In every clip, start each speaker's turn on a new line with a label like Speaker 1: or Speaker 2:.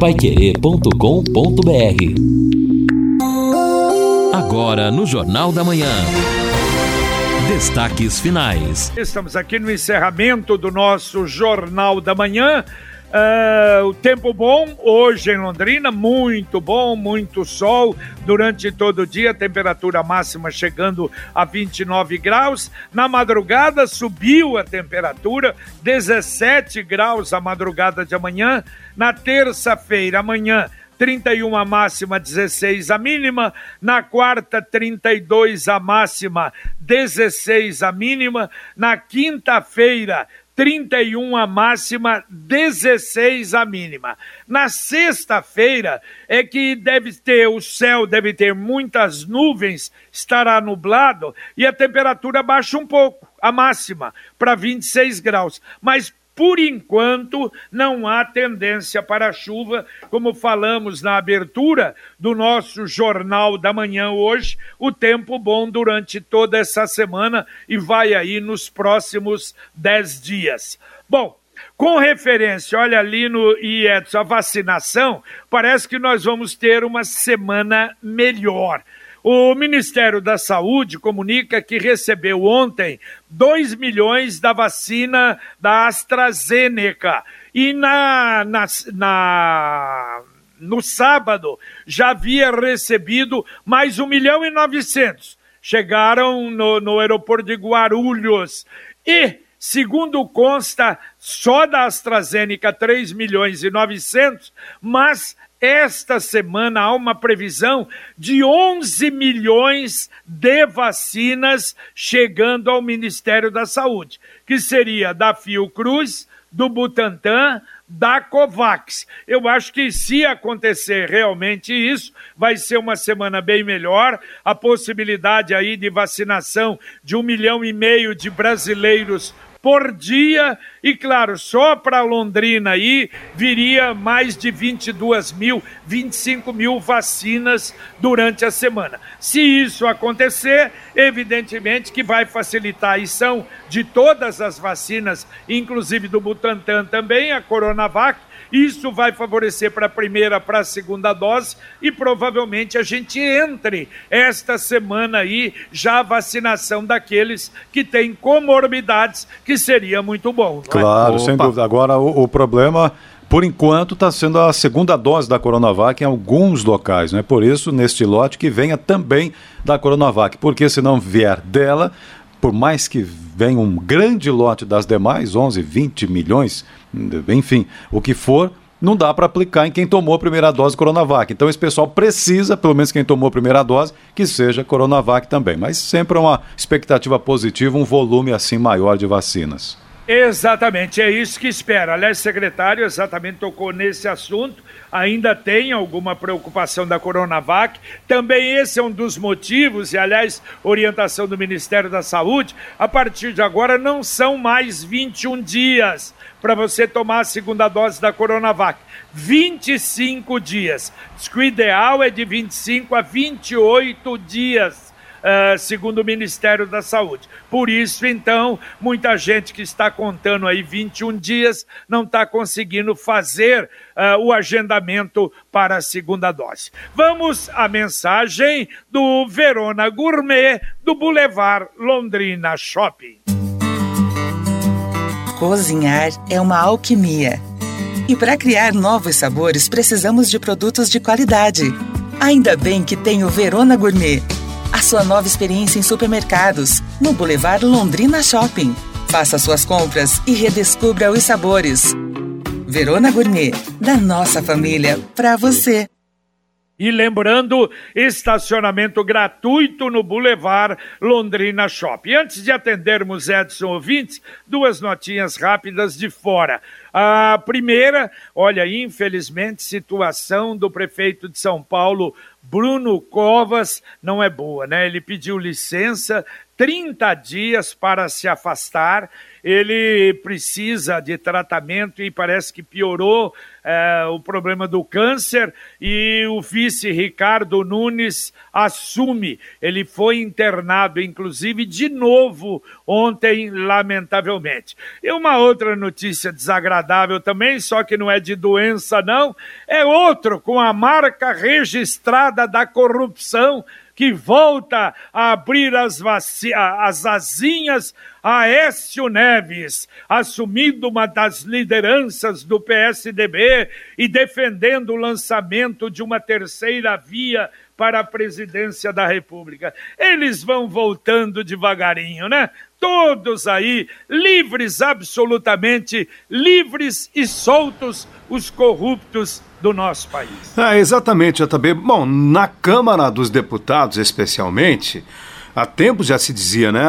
Speaker 1: paiquerê.com.br Agora no Jornal da Manhã. Destaques finais.
Speaker 2: Estamos aqui no encerramento do nosso Jornal da Manhã. Uh, o tempo bom hoje em Londrina, muito bom, muito sol durante todo o dia, temperatura máxima chegando a 29 graus. Na madrugada subiu a temperatura, 17 graus a madrugada de amanhã. Na terça-feira, amanhã, 31 a máxima, 16 a mínima. Na quarta, 32 a máxima, 16 a mínima. Na quinta-feira, 31 a máxima, 16 a mínima. Na sexta-feira é que deve ter, o céu deve ter muitas nuvens, estará nublado e a temperatura baixa um pouco, a máxima, para 26 graus. Mas por enquanto, não há tendência para chuva, como falamos na abertura do nosso Jornal da Manhã hoje. O tempo bom durante toda essa semana e vai aí nos próximos dez dias. Bom, com referência, olha ali no IEDS, a vacinação, parece que nós vamos ter uma semana melhor. O Ministério da Saúde comunica que recebeu ontem 2 milhões da vacina da AstraZeneca. E na, na, na, no sábado já havia recebido mais 1 milhão e 900. Chegaram no, no aeroporto de Guarulhos. E, segundo consta, só da AstraZeneca 3 milhões e 900, mas esta semana há uma previsão de 11 milhões de vacinas chegando ao Ministério da Saúde, que seria da Fiocruz, do Butantan, da Covax. Eu acho que se acontecer realmente isso, vai ser uma semana bem melhor. A possibilidade aí de vacinação de um milhão e meio de brasileiros por dia. E claro, só para Londrina aí viria mais de 22 mil, 25 mil vacinas durante a semana. Se isso acontecer, evidentemente que vai facilitar a ação de todas as vacinas, inclusive do Butantan também, a Coronavac, isso vai favorecer para a primeira, para a segunda dose e provavelmente a gente entre esta semana aí já a vacinação daqueles que têm comorbidades, que seria muito bom.
Speaker 3: É? Claro, é? sem dúvida. Agora o, o problema por enquanto está sendo a segunda dose da Coronavac em alguns locais, não é por isso neste lote que venha também da Coronavac, porque se não vier dela, por mais que venha um grande lote das demais, 11, 20 milhões, enfim, o que for, não dá para aplicar em quem tomou a primeira dose Coronavac. Então esse pessoal precisa, pelo menos quem tomou a primeira dose, que seja Coronavac também. Mas sempre é uma expectativa positiva, um volume assim maior de vacinas.
Speaker 2: Exatamente, é isso que espera. Aliás, secretário exatamente tocou nesse assunto. Ainda tem alguma preocupação da Coronavac. Também esse é um dos motivos, e aliás, orientação do Ministério da Saúde, a partir de agora não são mais 21 dias para você tomar a segunda dose da Coronavac. 25 dias. O ideal é de 25 a 28 dias uh, segundo o Ministério da Saúde. Por isso, então, muita gente que está contando aí 21 dias não está conseguindo fazer uh, o agendamento para a segunda dose. Vamos à mensagem do Verona Gourmet do Boulevard Londrina Shopping.
Speaker 4: Cozinhar é uma alquimia. E para criar novos sabores, precisamos de produtos de qualidade. Ainda bem que tem o Verona Gourmet a sua nova experiência em supermercados, no Boulevard Londrina Shopping. Faça suas compras e redescubra os sabores. Verona Gourmet, da nossa família, para você.
Speaker 2: E lembrando, estacionamento gratuito no Boulevard Londrina Shopping. Antes de atendermos Edson ouvintes, duas notinhas rápidas de fora. A primeira, olha, infelizmente, situação do prefeito de São Paulo, Bruno Covas, não é boa, né? Ele pediu licença, 30 dias para se afastar. Ele precisa de tratamento e parece que piorou é, o problema do câncer. E o vice Ricardo Nunes assume. Ele foi internado, inclusive, de novo ontem, lamentavelmente. E uma outra notícia desagradável também, só que não é de doença, não, é outro com a marca registrada da corrupção que volta a abrir as, as asinhas a Écio Neves, assumindo uma das lideranças do PSDB e defendendo o lançamento de uma terceira via para a presidência da República. Eles vão voltando devagarinho, né? Todos aí, livres, absolutamente livres e soltos, os corruptos do nosso país.
Speaker 5: É, exatamente, JB. Bom, na Câmara dos Deputados, especialmente, há tempos já se dizia, né?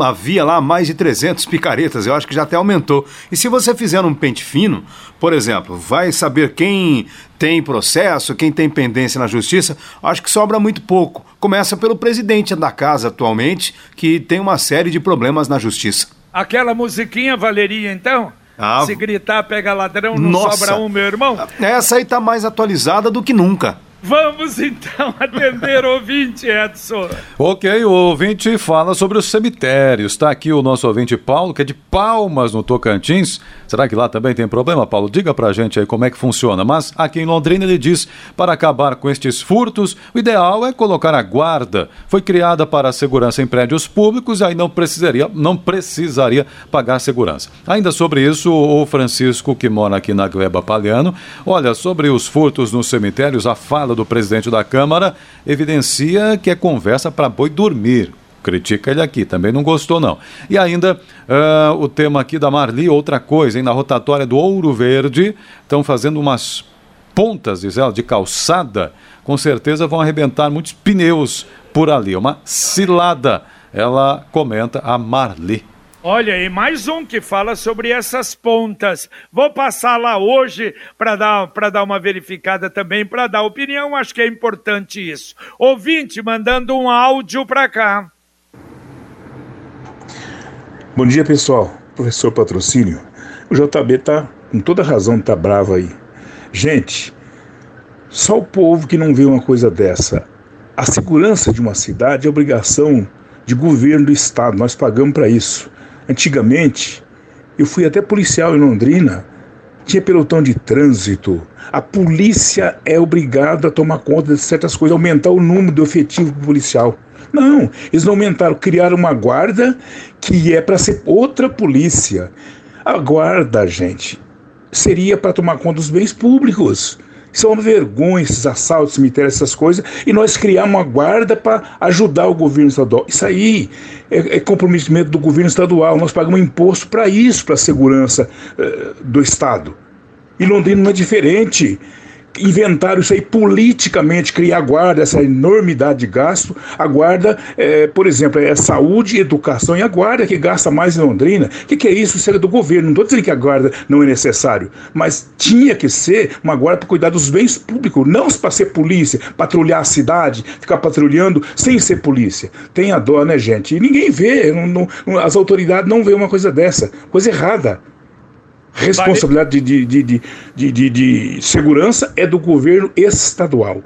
Speaker 5: Havia lá mais de 300 picaretas, eu acho que já até aumentou. E se você fizer um pente fino, por exemplo, vai saber quem tem processo, quem tem pendência na justiça, acho que sobra muito pouco. Começa pelo presidente da casa atualmente, que tem uma série de problemas na justiça.
Speaker 2: Aquela musiquinha valeria então? Ah, Se gritar, pega ladrão, não nossa. sobra um, meu irmão.
Speaker 5: Essa aí tá mais atualizada do que nunca.
Speaker 2: Vamos então atender o ouvinte, Edson.
Speaker 3: Ok, o ouvinte fala sobre os cemitérios. Está aqui o nosso ouvinte Paulo, que é de Palmas, no Tocantins. Será que lá também tem problema, Paulo? Diga pra gente aí como é que funciona. Mas aqui em Londrina ele diz: para acabar com estes furtos, o ideal é colocar a guarda. Foi criada para a segurança em prédios públicos e aí não precisaria, não precisaria pagar segurança. Ainda sobre isso, o Francisco, que mora aqui na Gleba Palhano, olha, sobre os furtos nos cemitérios, a fala do presidente da Câmara evidencia que é conversa para boi dormir. Critica ele aqui, também não gostou não. E ainda uh, o tema aqui da Marli, outra coisa, hein? na rotatória do Ouro Verde, estão fazendo umas pontas, diz ela, de calçada, com certeza vão arrebentar muitos pneus por ali. Uma cilada, ela comenta a Marli.
Speaker 2: Olha, e mais um que fala sobre essas pontas. Vou passar lá hoje para dar, dar uma verificada também, para dar opinião. Acho que é importante isso. Ouvinte mandando um áudio para cá.
Speaker 6: Bom dia, pessoal. Professor Patrocínio. O JB tá com toda razão, tá bravo aí. Gente, só o povo que não vê uma coisa dessa. A segurança de uma cidade é obrigação de governo do estado. Nós pagamos para isso. Antigamente, eu fui até policial em Londrina, tinha pelotão de trânsito. A polícia é obrigada a tomar conta de certas coisas, aumentar o número do efetivo policial. Não, eles não aumentaram, criaram uma guarda que é para ser outra polícia. A guarda, gente, seria para tomar conta dos bens públicos. Isso é uma vergonha, esses assaltos, cemitérios, essas coisas, e nós criamos uma guarda para ajudar o governo estadual. Isso aí é, é, comprometimento do governo estadual. Nós pagamos imposto para isso, para a segurança uh, do Estado. E Londrina não é diferente inventaram isso aí politicamente, criar guarda, essa enormidade de gasto. A guarda, é, por exemplo, é saúde, educação e a guarda que gasta mais em Londrina. O que, que, é isso? Isso é do governo. Não estou dizendo que a guarda não é necessário, mas tinha que ser uma guarda para cuidar dos bens públicos, não para ser polícia, patrulhar a cidade, ficar patrulhando sem ser polícia. Tem a dó, né, gente? E ninguém vê, não, não, as autoridades não vê uma coisa dessa, coisa errada responsabilidade de, de, de, de, de, segurança é do governo estadual.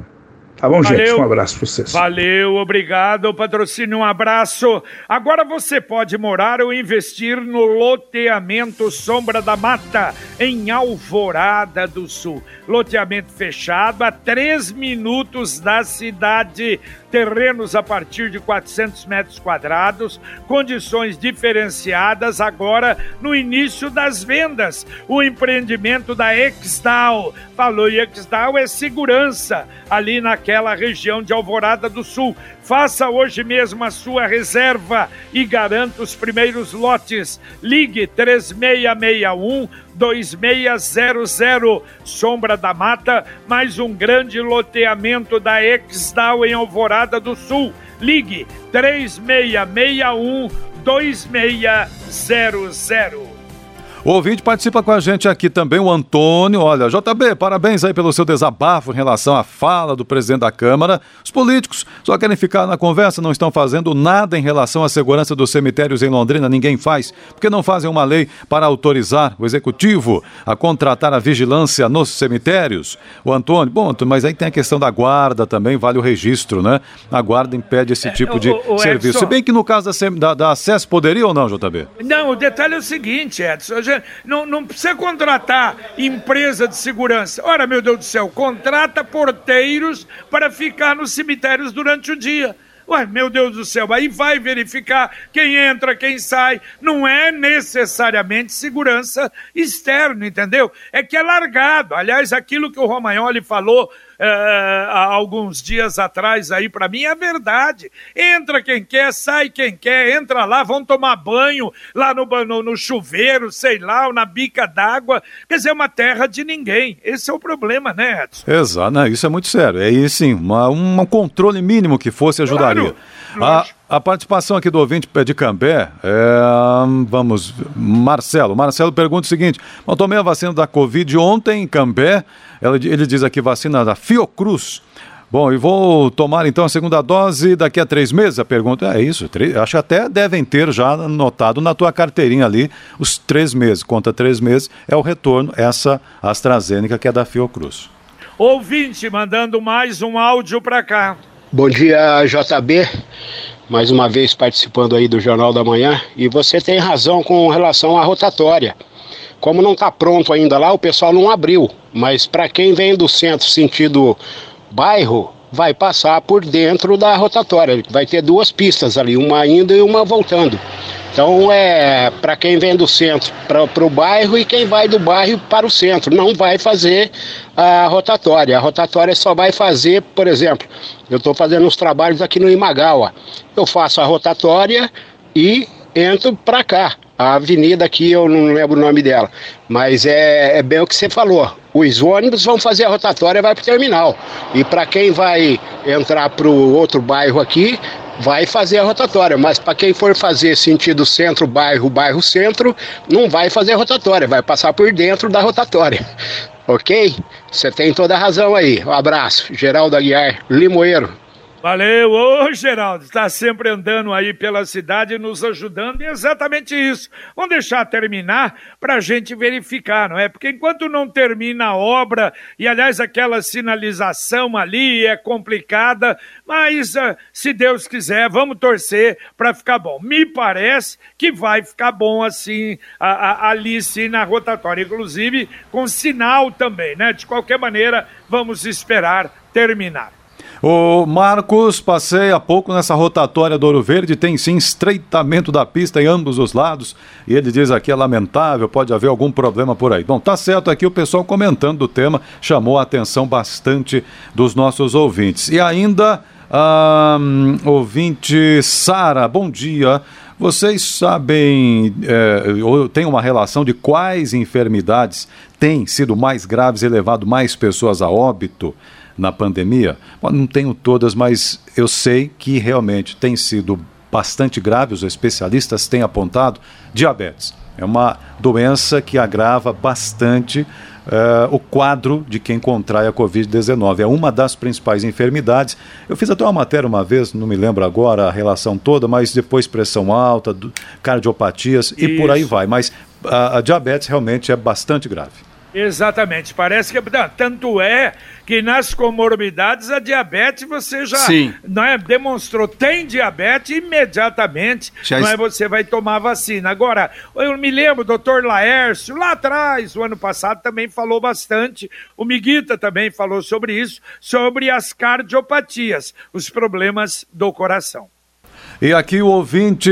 Speaker 6: Tá bom, Valeu. gente? Um abraço para vocês.
Speaker 2: Valeu, obrigado, patrocínio, um abraço. Agora você pode morar ou investir no loteamento Sombra da Mata, em Alvorada do Sul. Loteamento fechado a três minutos da cidade terrenos a partir de 400 metros quadrados, condições diferenciadas agora no início das vendas. O empreendimento da Exdal, falou e Exdal é segurança ali naquela região de Alvorada do Sul. Faça hoje mesmo a sua reserva e garanta os primeiros lotes. Ligue 3661 2600 Sombra da Mata, mais um grande loteamento da Exdal em Alvorada do Sul. Ligue 3661 2600.
Speaker 3: O ouvinte participa com a gente aqui também, o Antônio. Olha, JB, parabéns aí pelo seu desabafo em relação à fala do presidente da Câmara. Os políticos só querem ficar na conversa, não estão fazendo nada em relação à segurança dos cemitérios em Londrina, ninguém faz. Porque não fazem uma lei para autorizar o executivo a contratar a vigilância nos cemitérios? O Antônio, bom, mas aí tem a questão da guarda também, vale o registro, né? A guarda impede esse tipo de o, o serviço. Edson... Se bem que no caso da, da, da poderia ou não, JB?
Speaker 2: Não, o detalhe é o seguinte, Edson não, não precisa contratar empresa de segurança. Ora, meu Deus do céu, contrata porteiros para ficar nos cemitérios durante o dia. Ué, meu Deus do céu, aí vai verificar quem entra, quem sai. Não é necessariamente segurança externa, entendeu? É que é largado. Aliás, aquilo que o Romagnoli falou é, há alguns dias atrás aí para mim é verdade. Entra quem quer, sai quem quer, entra lá, vão tomar banho lá no, no, no chuveiro, sei lá, ou na bica d'água. Quer dizer, é uma terra de ninguém. Esse é o problema, né, Edson?
Speaker 3: Exato, não, isso é muito sério. É aí sim, uma, um controle mínimo que fosse ajudaria. Claro, a, a, participação aqui do ouvinte de Cambé, é, vamos, Marcelo. Marcelo pergunta o seguinte: eu tomei a vacina da Covid ontem em Cambé ele diz aqui vacina da Fiocruz. Bom, e vou tomar então a segunda dose daqui a três meses? A pergunta é isso. Três, acho que até devem ter já notado na tua carteirinha ali os três meses. Conta três meses, é o retorno, essa AstraZeneca que é da Fiocruz.
Speaker 2: Ouvinte mandando mais um áudio para cá.
Speaker 7: Bom dia, JB. Mais uma vez participando aí do Jornal da Manhã. E você tem razão com relação à rotatória. Como não está pronto ainda lá, o pessoal não abriu. Mas para quem vem do centro sentido bairro, vai passar por dentro da rotatória. Vai ter duas pistas ali, uma indo e uma voltando. Então é para quem vem do centro para o bairro e quem vai do bairro para o centro. Não vai fazer a rotatória. A rotatória só vai fazer, por exemplo, eu estou fazendo uns trabalhos aqui no Imagawa. Eu faço a rotatória e entro para cá. A avenida aqui, eu não lembro o nome dela. Mas é, é bem o que você falou. Os ônibus vão fazer a rotatória e vai para o terminal. E para quem vai entrar para o outro bairro aqui, vai fazer a rotatória. Mas para quem for fazer sentido centro, bairro, bairro, centro, não vai fazer rotatória, vai passar por dentro da rotatória. Ok? Você tem toda a razão aí. Um abraço. Geraldo Aguiar, Limoeiro.
Speaker 2: Valeu, ô Geraldo, está sempre andando aí pela cidade nos ajudando, e é exatamente isso. Vamos deixar terminar para a gente verificar, não é? Porque enquanto não termina a obra, e aliás aquela sinalização ali é complicada, mas uh, se Deus quiser, vamos torcer para ficar bom. Me parece que vai ficar bom assim, a, a, ali sim na rotatória, inclusive com sinal também, né? De qualquer maneira, vamos esperar terminar.
Speaker 3: O Marcos, passei há pouco nessa rotatória do Ouro Verde, tem sim estreitamento da pista em ambos os lados, e ele diz aqui é lamentável, pode haver algum problema por aí. Bom, tá certo aqui o pessoal comentando do tema, chamou a atenção bastante dos nossos ouvintes. E ainda, ouvinte Sara, bom dia. Vocês sabem, é, ou tem uma relação de quais enfermidades têm sido mais graves e levado mais pessoas a óbito? Na pandemia? Não tenho todas, mas eu sei que realmente tem sido bastante grave, os especialistas têm apontado, diabetes. É uma doença que agrava bastante Uh, o quadro de quem contrai a Covid-19. É uma das principais enfermidades. Eu fiz até uma matéria uma vez, não me lembro agora a relação toda, mas depois pressão alta, cardiopatias Isso. e por aí vai. Mas a, a diabetes realmente é bastante grave.
Speaker 2: Exatamente, parece que tanto é que nas comorbidades a diabetes você já
Speaker 5: Sim.
Speaker 2: não é, demonstrou tem diabetes imediatamente já não é você vai tomar vacina. Agora, eu me lembro, doutor Laércio, lá atrás, o ano passado também falou bastante, o Miguita também falou sobre isso, sobre as cardiopatias, os problemas do coração.
Speaker 3: E aqui o ouvinte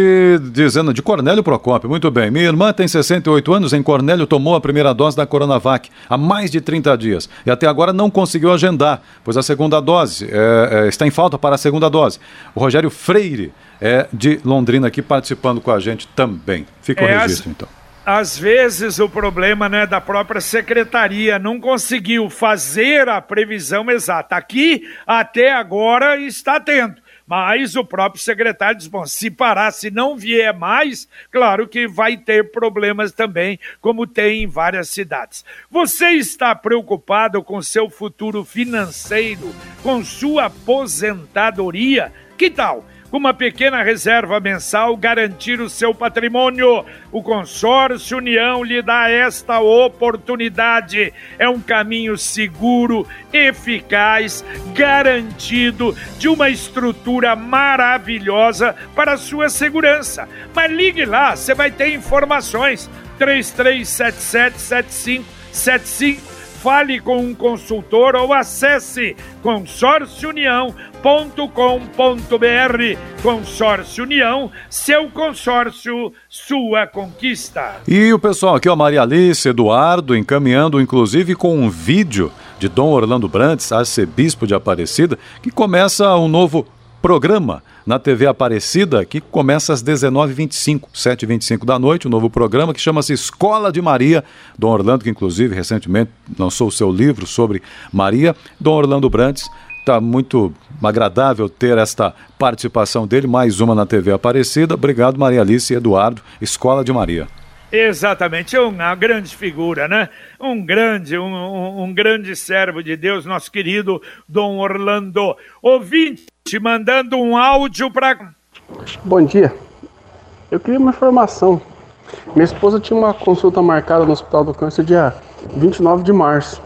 Speaker 3: dizendo de Cornélio Procópio, muito bem. Minha irmã tem 68 anos, em Cornélio tomou a primeira dose da Coronavac há mais de 30 dias e até agora não conseguiu agendar, pois a segunda dose é, é, está em falta para a segunda dose. O Rogério Freire é de Londrina aqui participando com a gente também. Fica o é, registro, as... então
Speaker 2: às vezes o problema né, da própria secretaria não conseguiu fazer a previsão exata. Aqui, até agora, está tendo Mas o próprio secretário diz: bom, se parar, se não vier mais, claro que vai ter problemas também, como tem em várias cidades. Você está preocupado com seu futuro financeiro, com sua aposentadoria? Que tal? Com uma pequena reserva mensal, garantir o seu patrimônio. O Consórcio União lhe dá esta oportunidade. É um caminho seguro, eficaz, garantido, de uma estrutura maravilhosa para a sua segurança. Mas ligue lá, você vai ter informações. 3377 7575 fale com um consultor ou acesse consórciounião.com.br. Consórcio União, seu consórcio, sua conquista.
Speaker 3: E o pessoal aqui, ó, Maria Alice, Eduardo, encaminhando inclusive com um vídeo de Dom Orlando Brandes, arcebispo de Aparecida, que começa um novo programa na TV Aparecida, que começa às 19h25, 7h25 da noite, um novo programa que chama-se Escola de Maria. Dom Orlando, que inclusive recentemente lançou o seu livro sobre Maria. Dom Orlando Brantes, está muito agradável ter esta participação dele, mais uma na TV Aparecida. Obrigado, Maria Alice e Eduardo, Escola de Maria.
Speaker 2: Exatamente, é uma grande figura, né? Um grande, um, um, grande servo de Deus, nosso querido Dom Orlando. Ouvinte, mandando um áudio para.
Speaker 8: Bom dia. Eu queria uma informação. Minha esposa tinha uma consulta marcada no Hospital do Câncer dia 29 de março.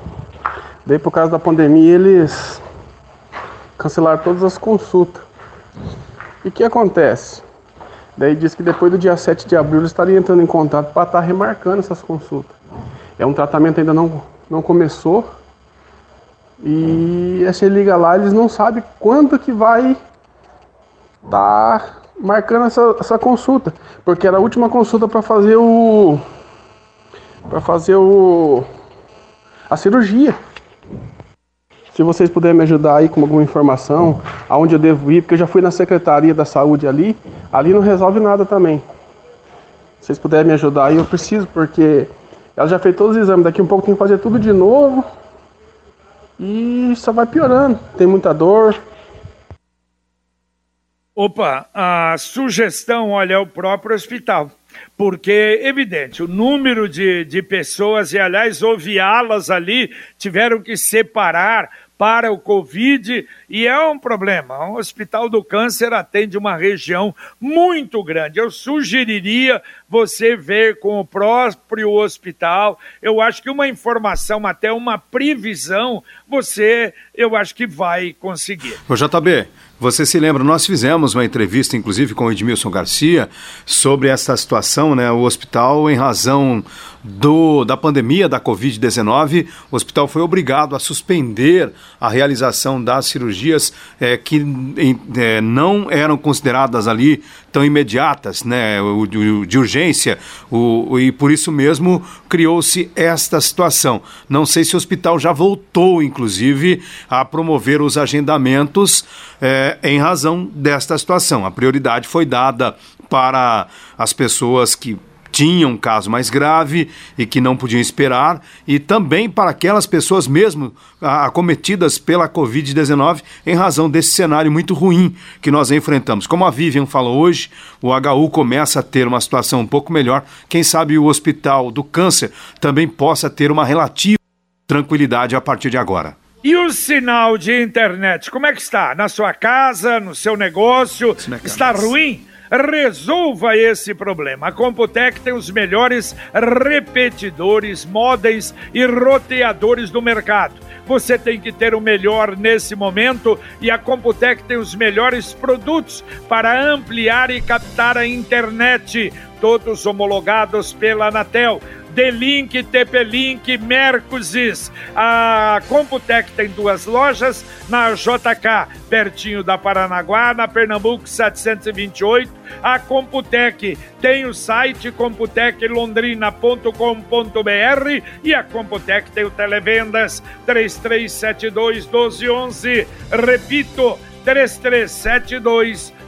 Speaker 8: Daí, por causa da pandemia, eles cancelaram todas as consultas. E o que acontece? Daí diz que depois do dia 7 de abril eles estariam entrando em contato para estar tá remarcando essas consultas. É um tratamento ainda não, não começou. E você liga lá, eles não sabem quando que vai estar tá marcando essa, essa consulta. Porque era a última consulta para fazer o. para fazer o. a cirurgia. Se vocês puderem me ajudar aí com alguma informação, aonde eu devo ir, porque eu já fui na Secretaria da Saúde ali, ali não resolve nada também. Se vocês puderem me ajudar aí, eu preciso, porque ela já fez todos os exames, daqui um pouco tem que fazer tudo de novo. E só vai piorando, tem muita dor.
Speaker 2: Opa, a sugestão, olha, é o próprio hospital porque, evidente, o número de, de pessoas, e aliás, houve alas ali, tiveram que separar para o Covid e é um problema. O Hospital do Câncer atende uma região muito grande. Eu sugeriria você ver com o próprio hospital. Eu acho que uma informação, até uma previsão, você, eu acho que vai conseguir.
Speaker 5: O JB, você se lembra, nós fizemos uma entrevista, inclusive, com o Edmilson Garcia, sobre essa situação, né? O hospital, em razão do, da pandemia da Covid-19, o hospital foi obrigado a suspender a realização das cirurgias é, que é, não eram consideradas ali tão imediatas, né, o, de, de urgência, o, e por isso mesmo criou-se esta situação. Não sei se o hospital já voltou, inclusive, a promover os agendamentos é, em razão desta situação. A prioridade foi dada para as pessoas que tinham um caso mais grave e que não podiam esperar, e também para aquelas pessoas mesmo acometidas pela Covid-19 em razão desse cenário muito ruim que nós enfrentamos. Como a Vivian falou hoje, o HU começa a ter uma situação um pouco melhor. Quem sabe o Hospital do Câncer também possa ter uma relativa tranquilidade a partir de agora.
Speaker 2: E o sinal de internet, como é que está? Na sua casa, no seu negócio? Está ruim? Resolva esse problema. A Computec tem os melhores repetidores, modems e roteadores do mercado. Você tem que ter o melhor nesse momento e a Computec tem os melhores produtos para ampliar e captar a internet, todos homologados pela Anatel. D-Link, TP-Link, Mercosis. A Computec tem duas lojas, na JK, pertinho da Paranaguá, na Pernambuco 728. A Computec tem o site computeclondrina.com.br e a Computec tem o televendas 3372 1211. Repito, 3372 1211.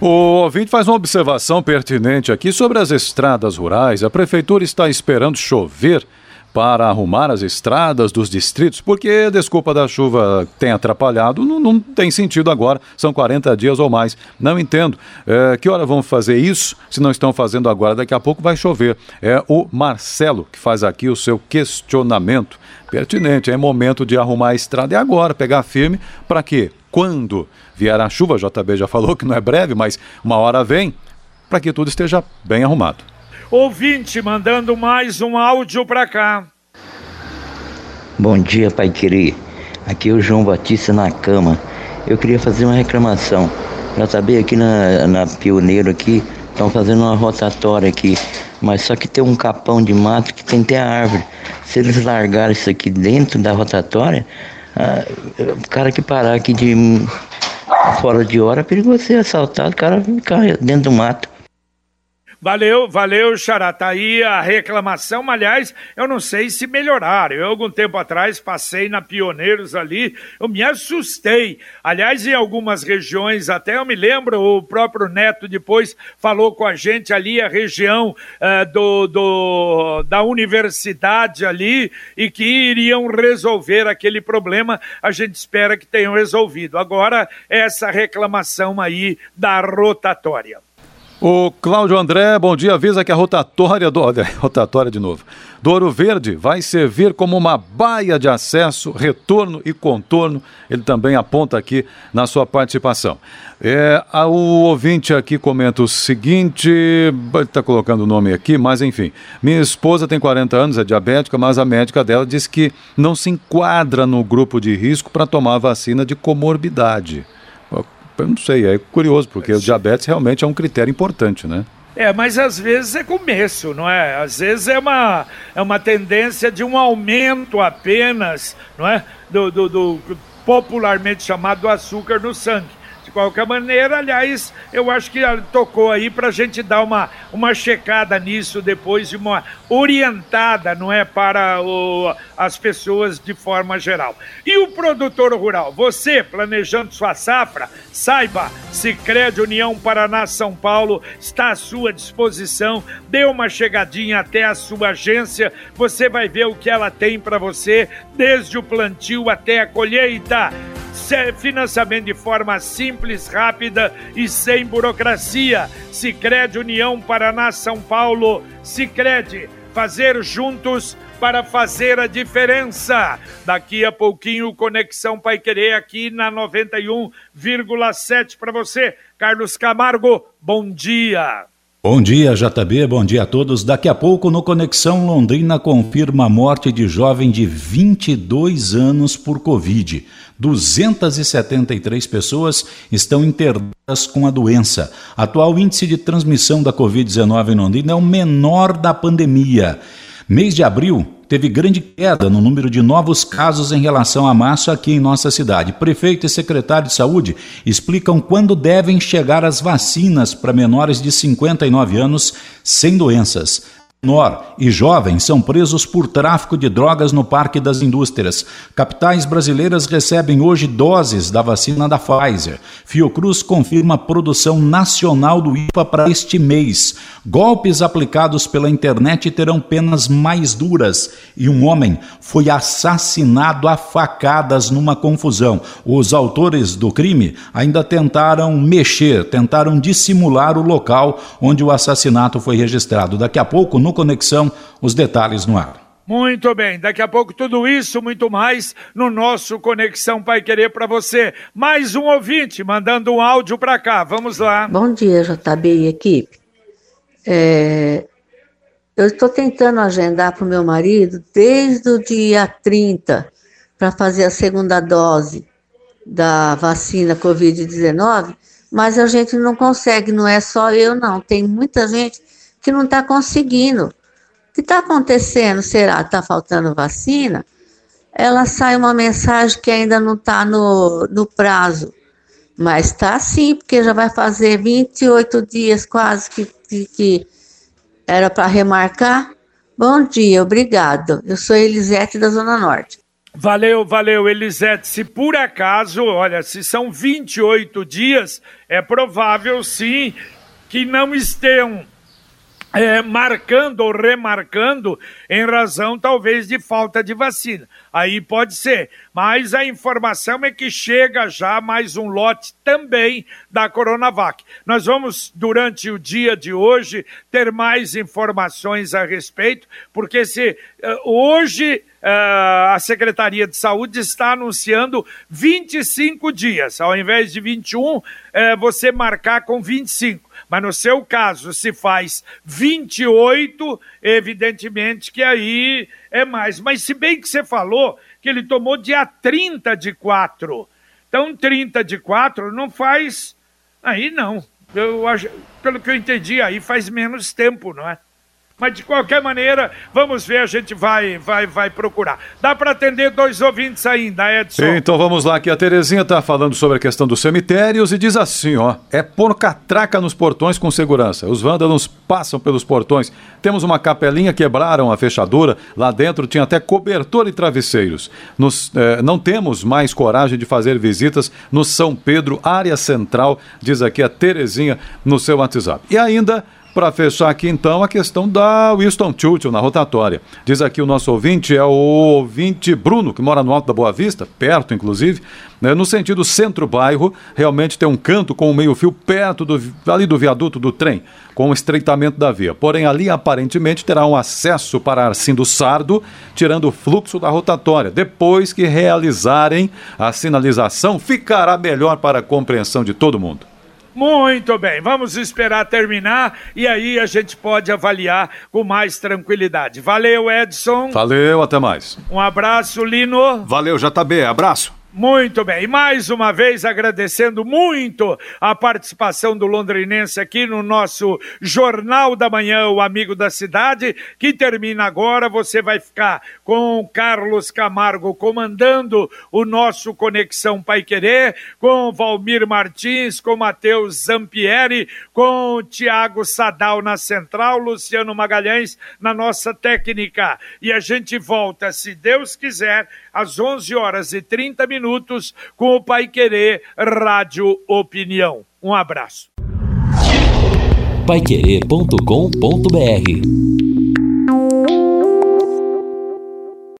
Speaker 3: O ouvinte faz uma observação pertinente aqui sobre as estradas rurais. A prefeitura está esperando chover para arrumar as estradas dos distritos, porque desculpa da chuva tem atrapalhado, não, não tem sentido agora, são 40 dias ou mais. Não entendo. É, que hora vão fazer isso se não estão fazendo agora? Daqui a pouco vai chover. É o Marcelo que faz aqui o seu questionamento pertinente. É momento de arrumar a estrada e agora, pegar firme para que quando vier a chuva, JB já falou que não é breve, mas uma hora vem, para que tudo esteja bem arrumado.
Speaker 2: Ouvinte mandando mais um áudio para cá.
Speaker 9: Bom dia, Pai Querer. Aqui é o João Batista na cama. Eu queria fazer uma reclamação. Já sabia aqui na, na Pioneiro aqui, estão fazendo uma rotatória aqui. Mas só que tem um capão de mato que tem até árvore. Se eles largarem isso aqui dentro da rotatória, ah, o cara que parar aqui de fora de hora é perigoso ser assaltado, o cara ficar dentro do mato.
Speaker 2: Valeu, valeu, Xará. Tá aí a reclamação. Aliás, eu não sei se melhoraram. Eu, algum tempo atrás, passei na Pioneiros ali, eu me assustei. Aliás, em algumas regiões, até eu me lembro, o próprio Neto depois falou com a gente ali, a região uh, do, do, da universidade ali, e que iriam resolver aquele problema. A gente espera que tenham resolvido. Agora, essa reclamação aí da rotatória.
Speaker 3: O Cláudio André, bom dia. Avisa que a rotatória do. Rotatória de novo. Do Ouro Verde vai servir como uma baia de acesso, retorno e contorno. Ele também aponta aqui na sua participação. É, o ouvinte aqui comenta o seguinte: está colocando o nome aqui, mas enfim. Minha esposa tem 40 anos, é diabética, mas a médica dela diz que não se enquadra no grupo de risco para tomar vacina de comorbidade. Eu não sei, é curioso, porque o diabetes realmente é um critério importante, né?
Speaker 2: É, mas às vezes é começo, não é? Às vezes é uma, é uma tendência de um aumento apenas, não é? Do, do, do popularmente chamado açúcar no sangue. De qualquer maneira, aliás, eu acho que tocou aí para a gente dar uma, uma checada nisso depois, de uma orientada, não é? Para o, as pessoas de forma geral. E o produtor rural? Você, planejando sua safra, saiba, Sicredi União Paraná São Paulo está à sua disposição. Dê uma chegadinha até a sua agência, você vai ver o que ela tem para você, desde o plantio até a colheita financiamento de forma simples, rápida e sem burocracia. Sicredi União Paraná São Paulo. Sicredi fazer juntos para fazer a diferença. Daqui a pouquinho Conexão Pai Querer aqui na 91,7 para você. Carlos Camargo, bom dia.
Speaker 10: Bom dia, JB, bom dia a todos. Daqui a pouco no Conexão Londrina confirma a morte de jovem de 22 anos por Covid. 273 pessoas estão internadas com a doença. Atual índice de transmissão da Covid-19 em Londrina é o menor da pandemia. Mês de abril teve grande queda no número de novos casos em relação a março aqui em nossa cidade. Prefeito e secretário de saúde explicam quando devem chegar as vacinas para menores de 59 anos sem doenças menor e jovem são presos por tráfico de drogas no Parque das Indústrias. Capitais brasileiras recebem hoje doses da vacina da Pfizer. Fiocruz confirma produção nacional do IPA para este mês. Golpes aplicados pela internet terão penas mais duras. E um homem foi assassinado a facadas numa confusão. Os autores do crime ainda tentaram mexer, tentaram dissimular o local onde o assassinato foi registrado. Daqui a pouco, no Conexão, os detalhes no ar.
Speaker 2: Muito bem, daqui a pouco tudo isso, muito mais no nosso Conexão Pai Querer para você. Mais um ouvinte mandando um áudio para cá, vamos lá.
Speaker 11: Bom dia, JB e equipe. É, eu estou tentando agendar para o meu marido desde o dia 30 para fazer a segunda dose da vacina Covid-19, mas a gente não consegue, não é só eu, não. Tem muita gente que não está conseguindo. O que está acontecendo? Será? Está faltando vacina? Ela sai uma mensagem que ainda não está no, no prazo. Mas está sim, porque já vai fazer 28 dias quase que, que, que era para remarcar. Bom dia, obrigado. Eu sou Elisete da Zona Norte.
Speaker 2: Valeu, valeu, Elisete. Se por acaso, olha, se são 28 dias, é provável sim que não estejam é, marcando ou remarcando em razão talvez de falta de vacina. Aí pode ser. Mas a informação é que chega já mais um lote também da Coronavac. Nós vamos, durante o dia de hoje, ter mais informações a respeito, porque se uh, hoje uh, a Secretaria de Saúde está anunciando 25 dias, ao invés de 21, uh, você marcar com 25 mas no seu caso se faz 28, evidentemente que aí é mais. Mas se bem que você falou que ele tomou dia 30 de 4. Então 30 de 4 não faz. Aí não. Eu acho, pelo que eu entendi, aí faz menos tempo, não é? Mas de qualquer maneira, vamos ver, a gente vai vai vai procurar. Dá para atender dois ouvintes ainda, Edson?
Speaker 3: Então vamos lá, que a Terezinha está falando sobre a questão dos cemitérios e diz assim, ó, é pôr catraca nos portões com segurança. Os vândalos passam pelos portões. Temos uma capelinha, quebraram a fechadura, lá dentro tinha até cobertor e travesseiros. Nos, eh, não temos mais coragem de fazer visitas no São Pedro, área central, diz aqui a Terezinha no seu WhatsApp. E ainda para fechar aqui, então, a questão da Winston Churchill na rotatória. Diz aqui o nosso ouvinte, é o ouvinte Bruno, que mora no Alto da Boa Vista, perto, inclusive, né, no sentido centro-bairro, realmente tem um canto com o meio-fio perto do, ali do viaduto do trem, com o estreitamento da via. Porém, ali aparentemente terá um acesso para Arcindo Sardo, tirando o fluxo da rotatória. Depois que realizarem a sinalização, ficará melhor para a compreensão de todo mundo.
Speaker 2: Muito bem, vamos esperar terminar e aí a gente pode avaliar com mais tranquilidade. Valeu, Edson.
Speaker 3: Valeu, até mais.
Speaker 2: Um abraço, Lino.
Speaker 5: Valeu, JB, abraço.
Speaker 2: Muito bem, e mais uma vez agradecendo muito a participação do londrinense aqui no nosso Jornal da Manhã, o Amigo da Cidade, que termina agora. Você vai ficar com Carlos Camargo comandando o nosso Conexão Pai Querer, com Valmir Martins, com Matheus Zampieri, com Tiago Sadal na central, Luciano Magalhães na nossa técnica. E a gente volta, se Deus quiser, às 11 horas e 30 minutos com o Pai Querer Rádio Opinião. Um abraço.
Speaker 1: Paiquerê.com.br